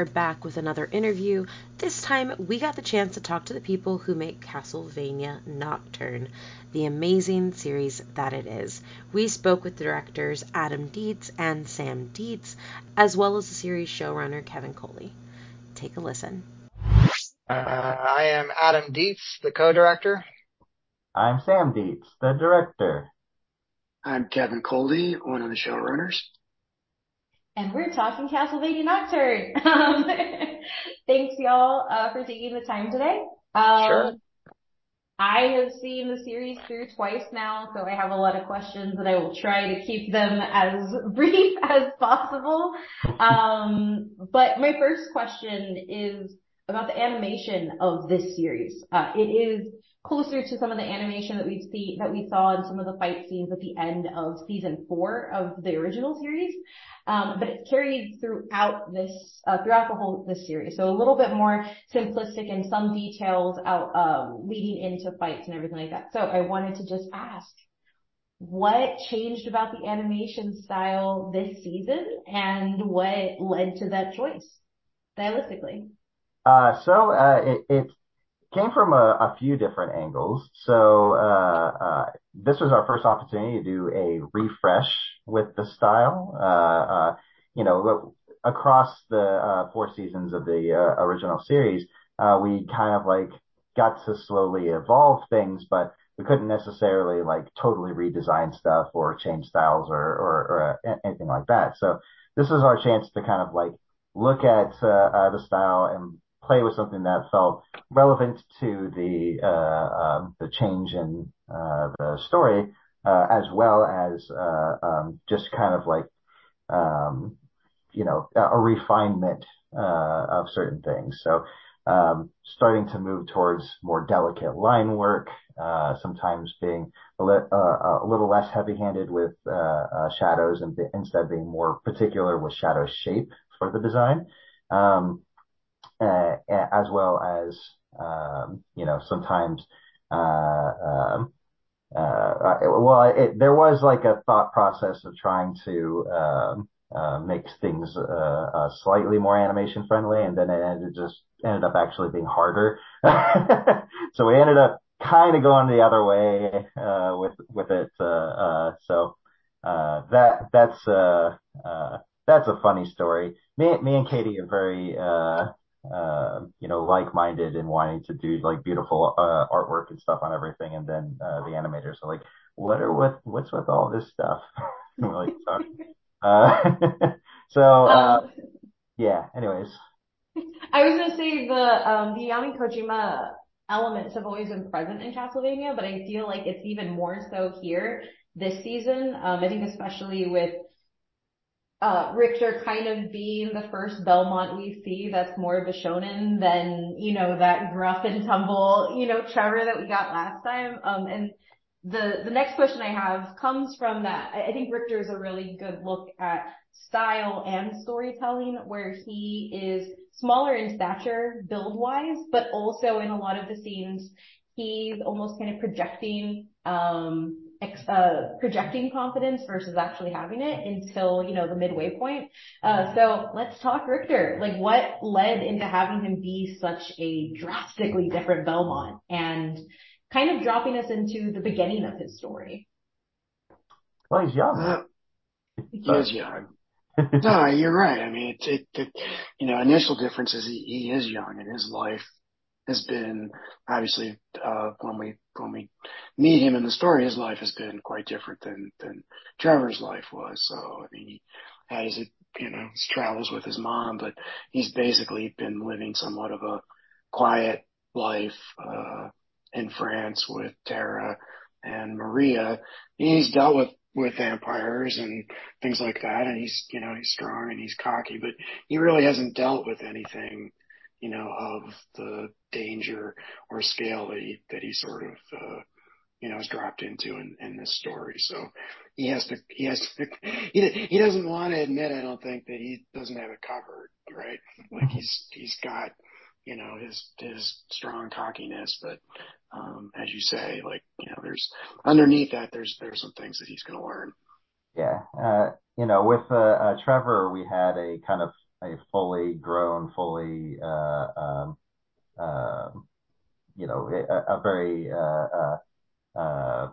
everyone. We are back with another interview. This time, we got the chance to talk to the people who make Castlevania Nocturne, the amazing series that it is. We spoke with directors Adam Deats and Sam Deats, as well as the series showrunner Kevin Kolde. Take a listen. Uh, I am Adam Deats, the co-director. I'm Sam Deats, the director. I'm Kevin Kolde, one of the showrunners and we're talking Castlevania Nocturne. Um, thanks y'all uh, for taking the time today. Um, sure. I have seen the series through twice now, so I have a lot of questions and I will try to keep them as brief as possible. Um, but my first question is about the animation of this series. Uh, it is closer to some of the animation that we saw in some of the fight scenes at the end of season four of the original series. Um, but it's carried throughout this, uh, throughout the whole, this series. So a little bit more simplistic in some details out, um, leading into fights and everything like that. So I wanted to just ask, what changed about the animation style this season and what led to that choice stylistically? Uh, so, uh, it, it came from a, a few different angles. So, uh, uh, this was our first opportunity to do a refresh with the style. Uh, uh you know, across the uh, four seasons of the uh, original series, we kind of like got to slowly evolve things, but we couldn't necessarily like totally redesign stuff or change styles or, or, or anything like that. So this is our chance to kind of like look at the style and play with something that felt relevant to the uh, um, the change in uh, the story, uh, as well as uh, um, just kind of like um, you know a refinement uh, of certain things. So um, starting to move towards more delicate line work, uh, sometimes being a, li- a, little less heavy-handed with shadows and instead being more particular with shadow shape for the design. Um, as well as, um, you know, sometimes, uh, um, uh, well, it, there was like a thought process of trying to, um, uh, make things, uh, uh, slightly more animation friendly and then it ended just ended up actually being harder. so we ended up kind of going the other way, uh, with, with it. Uh, uh, so, uh, that, that's, uh, uh, that's a funny story. Me, me and Katie are very, uh, you know, like-minded and wanting to do like beautiful uh, artwork and stuff on everything. And then uh, the animators are like, "What are with what's with all this stuff?" like, sorry. Uh, so uh, um, yeah. Anyways, I was gonna say the um, the Yami Kojima elements have always been present in Castlevania, but I feel like it's even more so here this season. Um, I think especially with Richter kind of being the first Belmont we see that's more of a shonen than, you know, that gruff and tumble, you know, Trevor that we got last time. Um, and the, the next question I have comes from that. I think Richter is a really good look at style and storytelling where he is smaller in stature build wise, but also in a lot of the scenes, he's almost kind of projecting, um, uh, projecting confidence versus actually having it until, you know, the midway point. Uh, so let's talk Richter. Like what led into having him be such a drastically different Belmont and kind of dropping us into the beginning of his story? Well, he's young. Uh, he is young. no, you're right. I mean, it, it, it, you know, initial difference is he, he is young in his life has been obviously uh, when we when we meet him in the story, his life has been quite different than than Trevor's life was. So I mean, he had his you know his travels with his mom, but he's basically been living somewhat of a quiet life uh, in France with Tera and Maria. He's dealt with with vampires and things like that, and he's you know he's strong and he's cocky, but he really hasn't dealt with anything you know, of the danger or scale that he, that he sort of, uh, you know, is dropped into in, in this story. So he has to, he has to, he, he doesn't want to admit, I don't think that he doesn't have it covered, right? Like he's, he's got, you know, his, his strong cockiness, but, um, as you say, like, you know, there's underneath that, there's, there's some things that he's going to learn. Yeah. Uh, you know, with, uh, uh, Trevor, we had a kind of a fully grown, fully, uh, uh, you know, a, a very, uh, uh,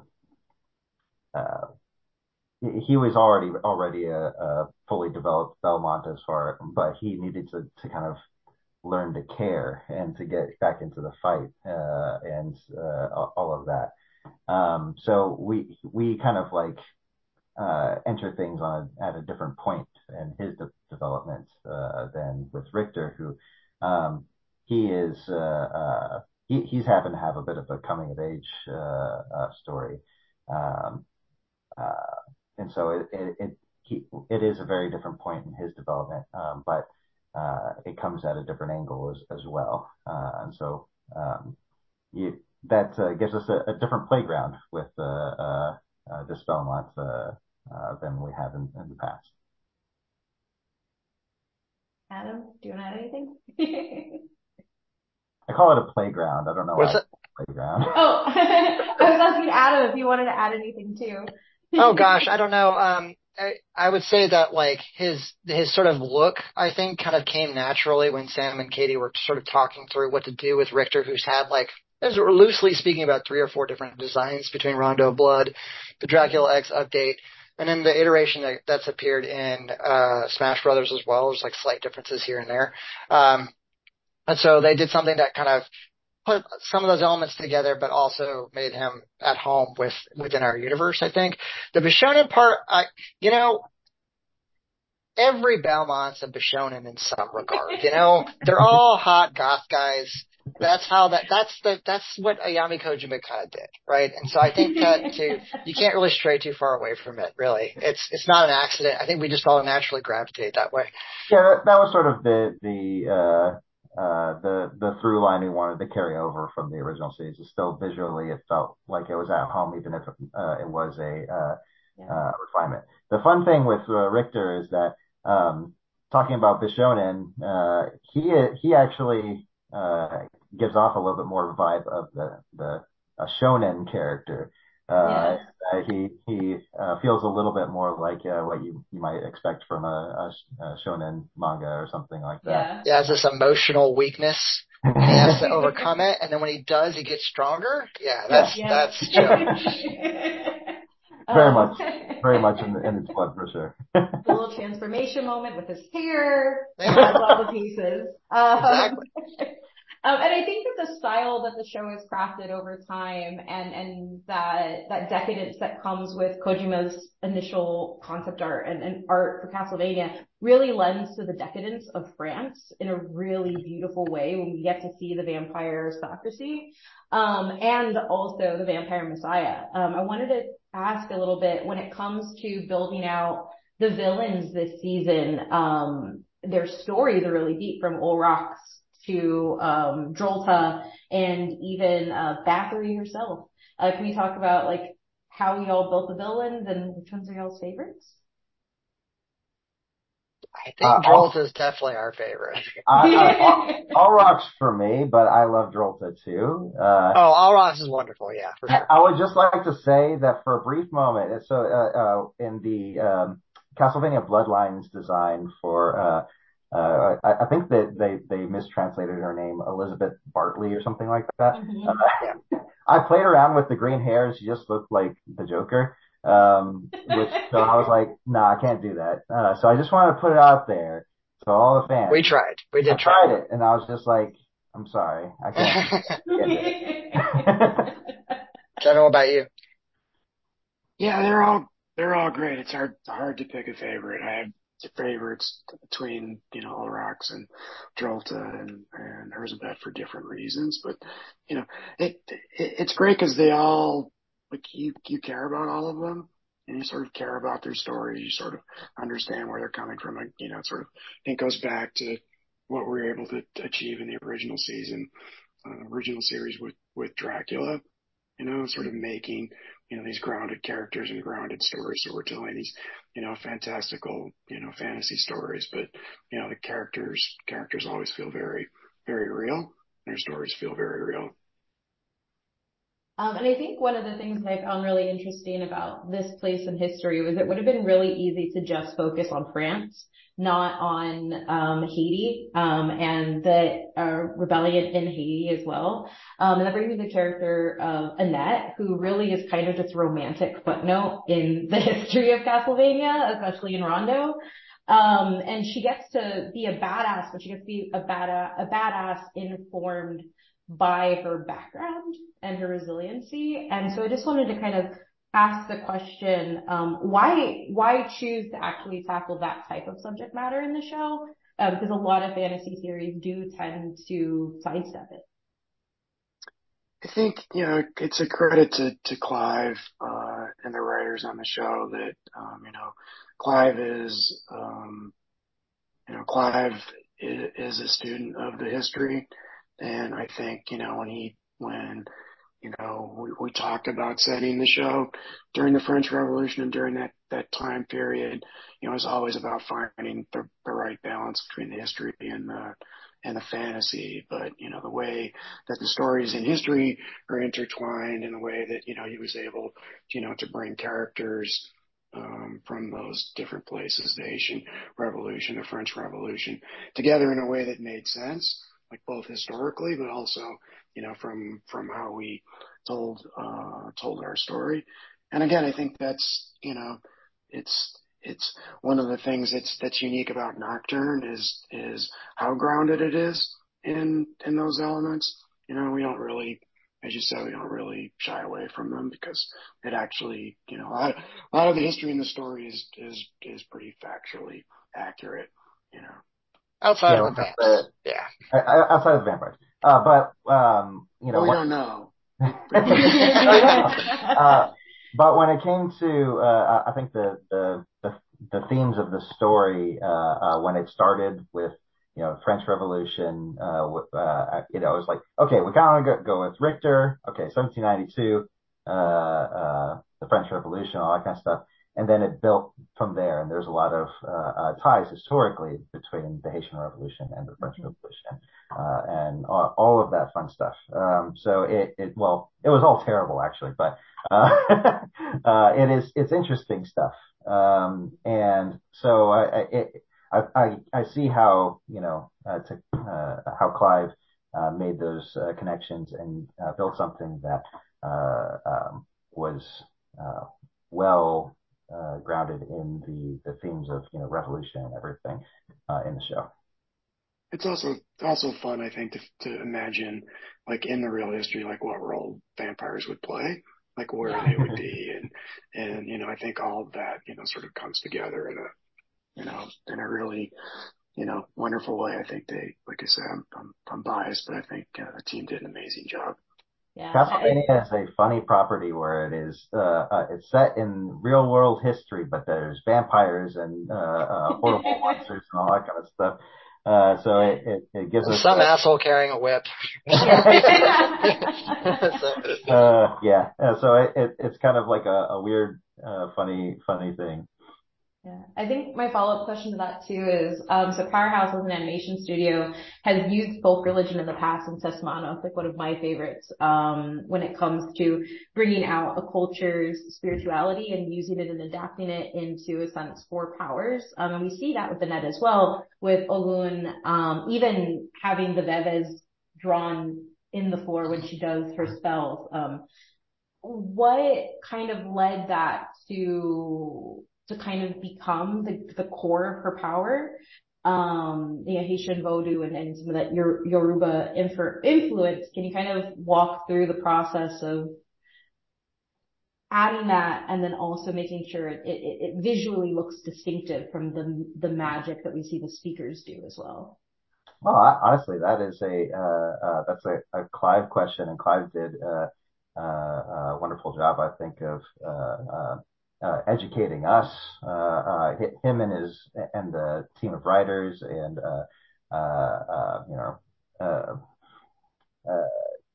uh, he was already already a, a, fully developed Belmont as far, but he needed to to kind of learn to care and to get back into the fight uh, and all of that. Um, so we we kind of like uh, enter things on at a different point in his de- development uh, than with Richter, who um, he is uh, uh, he, he's happened to have a bit of a coming of age story. Um, and so it, it, it, he, it is a very different point in his development, um, but uh, it comes at a different angle as, as well. Uh, and so um, you, that uh, gives us a, a, different playground with uh, uh, uh, this Belmont than we have in, in, the past. Adam, do you want to add anything? I call it a playground. I don't know What's why playground. Oh, I was asking Adam if you wanted to add anything too. oh gosh, I don't know. Um, I, I would say that like his his sort of look, I think, kind of came naturally when Sam and Katie were sort of talking through what to do with Richter, who's had like there's loosely speaking about three or four different designs between Rondo Blood, the Dracula X update, and then the iteration that, that's appeared in uh, Smash Brothers as well. There's like slight differences here and there. Um, and so they did something that kind of put some of those elements together, but also made him at home with within our universe. I think the Bishonen part, I you know, every Belmont's a Bishonen in some regard. You know, they're all hot goth guys. That's how that that's the that's what Ayami Kojima kind of did, right? And so I think that too, you can't really stray too far away from it. Really, it's it's not an accident. I think we just all naturally gravitate that way. Yeah, that, that was sort of the the uh uh, the the through line we wanted to carry over from the original series. Is still visually, it felt like it was at home, even if uh, it was a uh, yeah. uh, refinement. The fun thing with uh, Richter is that um, talking about Bishonen, uh, he he actually uh, gives off a little bit more vibe of the the a shonen character. Uh, yeah. he he uh, feels a little bit more like uh, what you you might expect from a, a, a shonen manga or something like that. Yeah, has this emotional weakness. and he has to overcome it, and then when he does, he gets stronger. Yeah, that's yeah. that's very much, very much in, the, in its blood for sure. a little transformation moment with his hair, yeah. all the pieces. Um, exactly. Um, and I think that the style that the show has crafted over time and, and that, that decadence that comes with Kojima's initial concept art and, art for Castlevania really lends to the decadence of France in a really beautiful way when we get to see the vampire aristocracy, um, and also the vampire messiah. Um, I wanted to ask a little bit when it comes to building out the villains this season, their stories are really deep from Olrox to um, Drolta and even uh, Bathory herself. Uh, can we talk about like how y'all built the villains and which ones are y'all's favorites? I think uh, Drolta is definitely our favorite. I, Olrox for me, but I love Drolta too. Uh, oh, Olrox is wonderful, yeah, for sure. I, I would just like to say that for a brief moment, so uh, uh, in the um, Castlevania Bloodlines design for uh, I, I, think that they, they mistranslated her name, Elizabeth Bartley or something like that. Mm-hmm. Uh, I played around with the green hair and she just looked like the Joker. Um, which, so I was like, nah, I can't do that. Uh, so I just wanted to put it out there. So all the fans. We tried. We did I try. tried it and I was just like, I'm sorry. I can't. can't Kevin, what about you? Yeah, they're all, they're all great. It's hard, hard to pick a favorite. I have favorites between, you know, Olrox and Drolta and, and Erzsebet for different reasons. But, you know, it, it it's great because they all, like, you, you care about all of them and you sort of care about their stories. You sort of understand where they're coming from. Like, you know, sort of, it goes back to what we were able to achieve in the original season, uh, original series with, with Dracula, you know, sort of making, you know, these grounded characters and grounded stories. So we're telling these, you know, fantastical, you know, fantasy stories, but, you know, the characters, characters always feel very, very real. Their stories feel very real. Um, and I think one of the things that I found really interesting about this place in history was it would have been really easy to just focus on France, not on um, Haiti um, and the uh, rebellion in Haiti as well. Um, and that brings me to the character of Annette, who really is kind of just romantic footnote in the history of Castlevania, especially in Rondo. Um, and she gets to be a badass, but she gets to be a badass informed by her background and her resiliency. And so I just wanted to kind of ask the question, um, why, why choose to actually tackle that type of subject matter in the show? Um, because a lot of fantasy series do tend to sidestep it. I think, you know, it's a credit to, to Clive, uh, and the writers on the show that, um, you know, Clive is, um, you know, Clive is a student of the history and I think, you know, when he, when, you know, we, we talked about setting the show during the French Revolution and during that, that time period, you know, it was always about finding the, the right balance between the history and the, and the fantasy. But, you know, the way that the stories in history are intertwined and the way that, you know, he was able, you know, to bring characters, um, from those different places, the Haitian Revolution, the French Revolution, together in a way that made sense like both historically, but also, you know, from, from how we told, uh, told our story. And again, I think that's, you know, it's, it's one of the things that's, that's unique about Nocturne is, is how grounded it is in, in those elements. You know, we don't really, as you said, we don't really shy away from them because it actually, you know, a lot, a lot of the history in the story is, is, is pretty factually accurate, you know. Outside yeah, of the vamps. yeah. Outside of the vampires. Uh, but, um, you know. We don't know. uh, but when it came to, uh, I think the, the, the, the themes of the story, uh, uh, when it started with, you know, French Revolution, uh, uh, you know, it was like, okay, we kind of go, go with Richter. Okay. 1792, uh, uh, the French Revolution, all that kind of stuff and then it built from there. And there's a lot of uh, uh, ties historically between the Haitian Revolution and the French mm-hmm. Revolution, uh, and all, all, of that fun stuff. Um, so it, it, well, it was all terrible actually, but uh, uh, it is it's interesting stuff. Um, and so I, it, I, I, I see how you know uh, to, how Clive made those connections and built something that um, was well uh, grounded in the the themes of you know revolution and everything uh, in the show. It's also also fun, I think, to to imagine like in the real history, like what role vampires would play, like where yeah. they would be, and and you know, I think all of that you know sort of comes together in a you know in a really you know wonderful way. I think they, like I said, I'm I'm, I'm biased, but I think uh, the team did an amazing job. Yeah. Castlevania is a funny property where it is, uh, uh, it's set in real world history, but there's vampires and, uh, uh horrible monsters and all that kind of stuff. Uh, so it, it, it gives us some asshole carrying a whip. uh, yeah. yeah. So it, it, it's kind of like a, a weird, uh, funny, funny thing. Yeah. I think my follow-up question to that too is, um, so Powerhouse as an animation studio has used folk religion in the past in Seis Manos. It's like one of my favorites, um, when it comes to bringing out a culture's spirituality and using it and adapting it into a sense for powers. Um, and we see that with Annette as well, with Ogun, um, even having the Veves drawn in the floor when she does her spells. What kind of led that to to kind of become the, the core of her power. Um, know, Haitian Vodou and, and some of that Yoruba influence. Can you kind of walk through the process of adding that and then also making sure it, it, it visually looks distinctive from the, the magic that we see the speakers do as well? Well, honestly, that is a, uh, uh, that's a, a Clive question and Clive did, uh, uh, a wonderful job, I think, of, uh, educating us, uh, uh, him and his and the team of writers and uh, uh, you know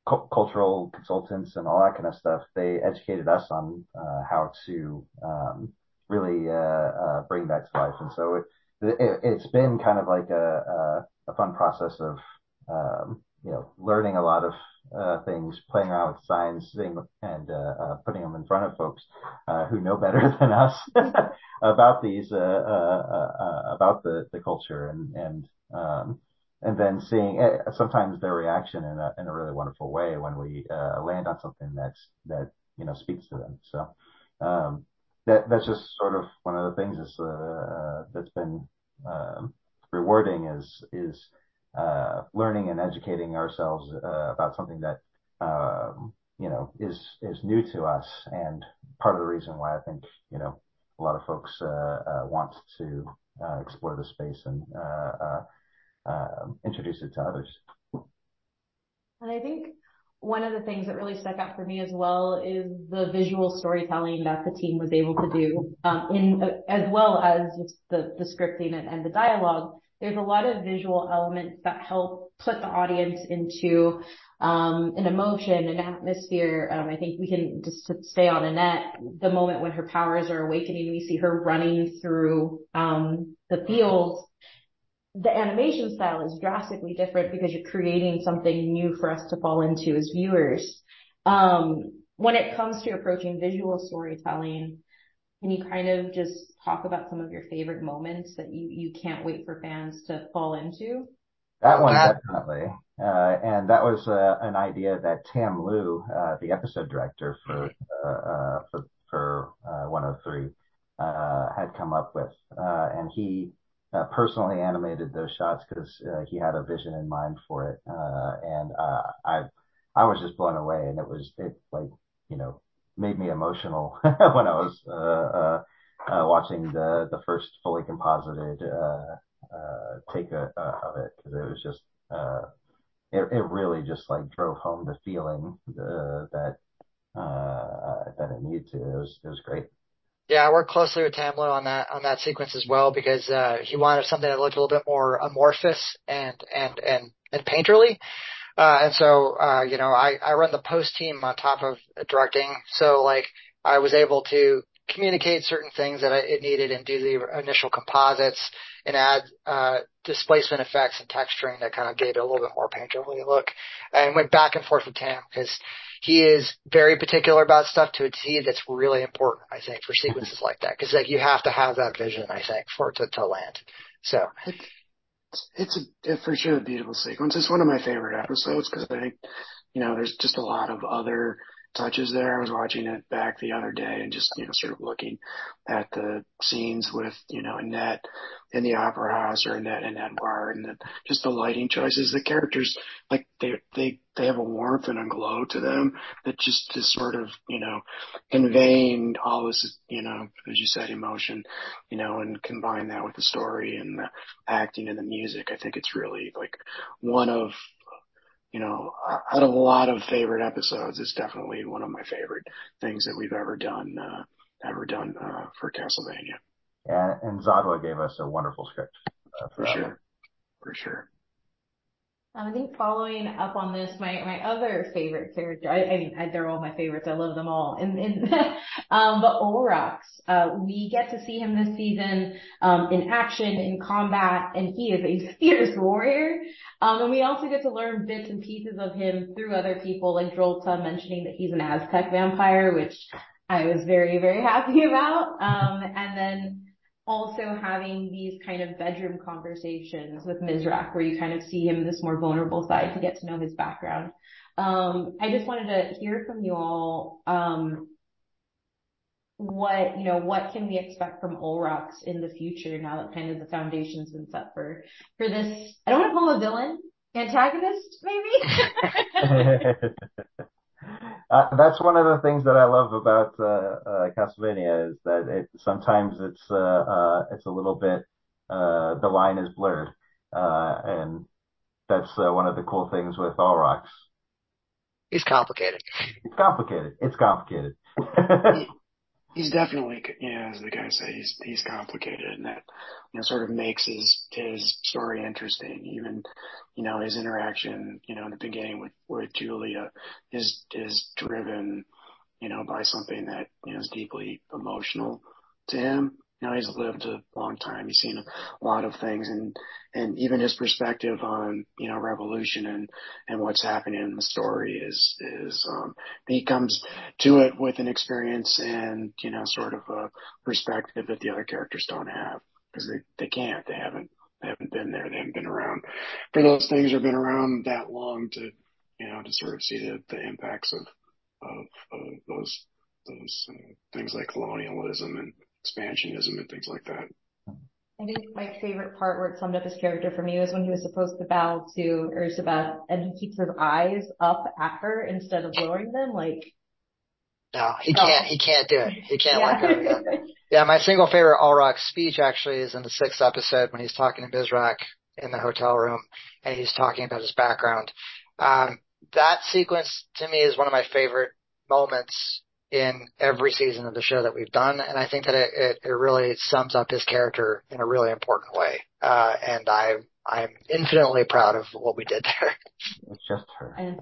cu- cultural consultants and all that kind of stuff. They educated us on how to um, really bring that to life, and so it, it, has been kind of like a, a, a fun process of um, you know, learning a lot of uh, things, playing around with signs, and uh, uh, putting them in front of folks uh, who know better than us about these, uh, uh, about the the culture, and and um, and then seeing eh, sometimes their reaction in a in a really wonderful way when we land on something that's that you know speaks to them. So. Um, that that's just sort of one of the things is that's been um, rewarding is is learning and educating ourselves uh, about something that um, you know is is new to us, and part of the reason why I think you know a lot of folks uh, uh want to uh, explore the space and uh, um, introduce it to others. And I think one of the things that really stuck out for me as well is the visual storytelling that the team was able to do, um, in as well as just the, scripting and, the dialogue there's a lot of visual elements that help put the audience into um, an emotion, an atmosphere. Um, I think we can just stay on Annette, the moment when her powers are awakening, we see her running through um, the fields. The animation style is drastically different because you're creating something new for us to fall into as viewers. Um, when it comes to approaching visual storytelling, can you kind of just talk about some of your favorite moments that you, you can't wait for fans to fall into? That one definitely, uh, and that was uh, an idea that Tam Liu, uh, the episode director for uh, uh, for, for 103, uh, had come up with, and he personally animated those shots because he had a vision in mind for it, and I I was just blown away, and it was it like you know made me emotional when I was uh, uh, uh, watching the the first fully composited uh, uh, take a, of it because it was just it, it really just like drove home the feeling that that it needed to. It was it was great. Yeah, I worked closely with Tam Liu on that on that sequence as well because uh, he wanted something that looked a little bit more amorphous and and and and painterly. Uh, and so, uh, you know, I, I run the post team on top of directing. So like I was able to communicate certain things that I, it needed and do the initial composites and add, uh, displacement effects and texturing that kind of gave it a little bit more painterly look and went back and forth with Tam because he is very particular about stuff to a T that's really important, I think, for sequences like that. Cause like you have to have that vision, I think, for it to, to land. So it's it's a for sure a beautiful sequence. It's one of my favorite episodes because I think you know there's just a lot of other touches there. I was watching it back the other day and just, you know, sort of looking at the scenes with, you know, Annette in the opera house or Annette and Edward and the, just the lighting choices. The characters, like they, they, they have a warmth and a glow to them that just is sort of, you know, conveying all this, you know, as you said, emotion, you know, and combine that with the story and the acting and the music. I think it's really like one of you know, out of a lot of favorite episodes, it's definitely one of my favorite things that we've ever done, uh, ever done, uh, for Castlevania. Yeah, and Zodwa gave us a wonderful script. Uh, for, for sure. For sure. I think following up on this, my, my other favorite character, I, mean, they're all my favorites. I love them all. Um, but Olrox, uh, we get to see him this season, um, in action, in combat, and he is a fierce warrior. Um, and we also get to learn bits and pieces of him through other people, like Drolta mentioning that he's an Aztec vampire, which I was very, very happy about. And then, also having these kind of bedroom conversations with Mizrak where you kind of see him this more vulnerable side to get to know his background. Um, I just wanted to hear from you all, um, what, you know, what can we expect from Olrox in the future now that kind of the foundation's been set for, for this, I don't want to call him a villain, antagonist maybe? Uh, that's one of the things that I love about uh, uh, Castlevania is that it sometimes it's uh, uh, it's a little bit uh, the line is blurred, and that's one of the cool things with Olrox. He's complicated. It's complicated. It's complicated. he's definitely, you know, as the guy say, he's he's complicated, and that you know sort of makes his his story interesting. Even you know his interaction, you know, in the beginning with with Julia is is driven, you know, by something that you know is deeply emotional to him, know, he's lived a long time. He's seen a lot of things and, and even his perspective on, you know, revolution and, and what's happening in the story is, is, um, he comes to it with an experience and, you know, sort of a perspective that the other characters don't have because they, they can't, they haven't, they haven't been there. They haven't been around for those things or been around that long to, you know, to sort of see the, the impacts of, of, of those, those uh, things like colonialism and expansionism and things like that. I think my favorite part where it summed up his character for me was when he was supposed to bow to Ursula and he keeps his eyes up at her instead of lowering them. Like, no, he can't. He can't do it. He can't yeah. let go. Yeah. yeah, my single favorite Olrox speech actually is in the sixth episode when he's talking to Mizrak in the hotel room and he's talking about his background. Um, that sequence to me is one of my favorite moments in every season of the show that we've done. And I think that it, it, it really sums up his character in a really important way. Uh, and I, I'm infinitely proud of what we did there. It's just her. And,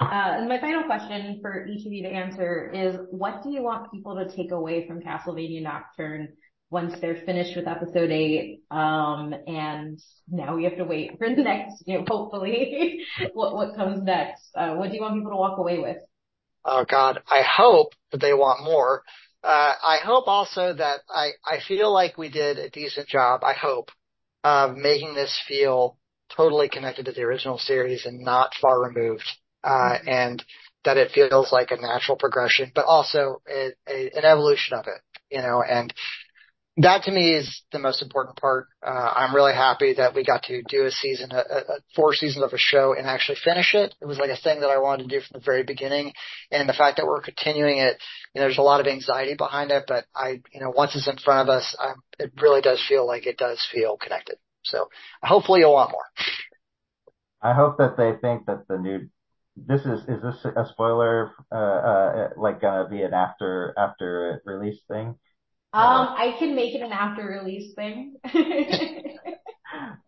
uh, and my final question for each of you to answer is what do you want people to take away from Castlevania Nocturne once they're finished with episode eight, um, and now we have to wait for the next, you know, hopefully what, what comes next. Uh, what do you want people to walk away with? Oh God, I hope that they want more. Uh, I hope also that I, I feel like we did a decent job, I hope, of making this feel totally connected to the original series and not far removed. Uh, mm-hmm. and that it feels like a natural progression, but also a, a, an evolution of it, you know, and that to me is the most important part. Uh, I'm really happy that we got to do a season, a, a, four seasons of a show and actually finish it. It was like a thing that I wanted to do from the very beginning. And the fact that we're continuing it, you know, there's a lot of anxiety behind it, but I, you know, once it's in front of us, I'm, it really does feel like it does feel connected. So hopefully you'll want more. I hope that they think that the new, this is, is this a spoiler, uh, uh, like gonna be an after, after release thing? Um, I can make it an after release thing. uh,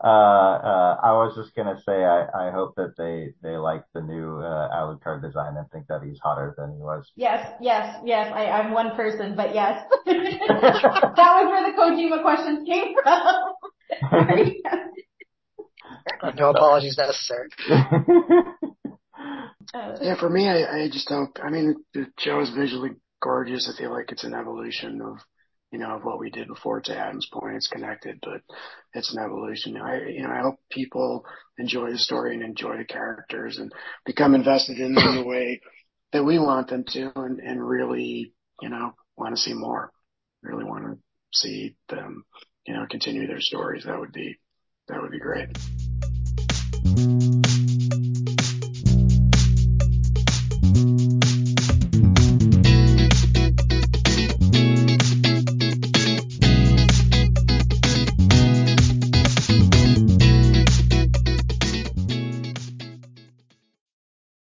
uh, I was just gonna say, I, I hope that they, they like the new, uh, Alucard design and think that he's hotter than he was. Yes, yes, yes. I, I'm one person, but yes. that was where the Kojima questions came from. no apologies necessary. Uh, yeah, for me, I, I just don't, I mean, the show is visually gorgeous. I feel like it's an evolution of you know, of what we did before to Adam's point. It's connected, but it's an evolution. I, you know, I hope people enjoy the story and enjoy the characters and become invested in them the way that we want them to and, and really, you know, want to see more, really want to see them, you know, continue their stories. That would be, that would be great.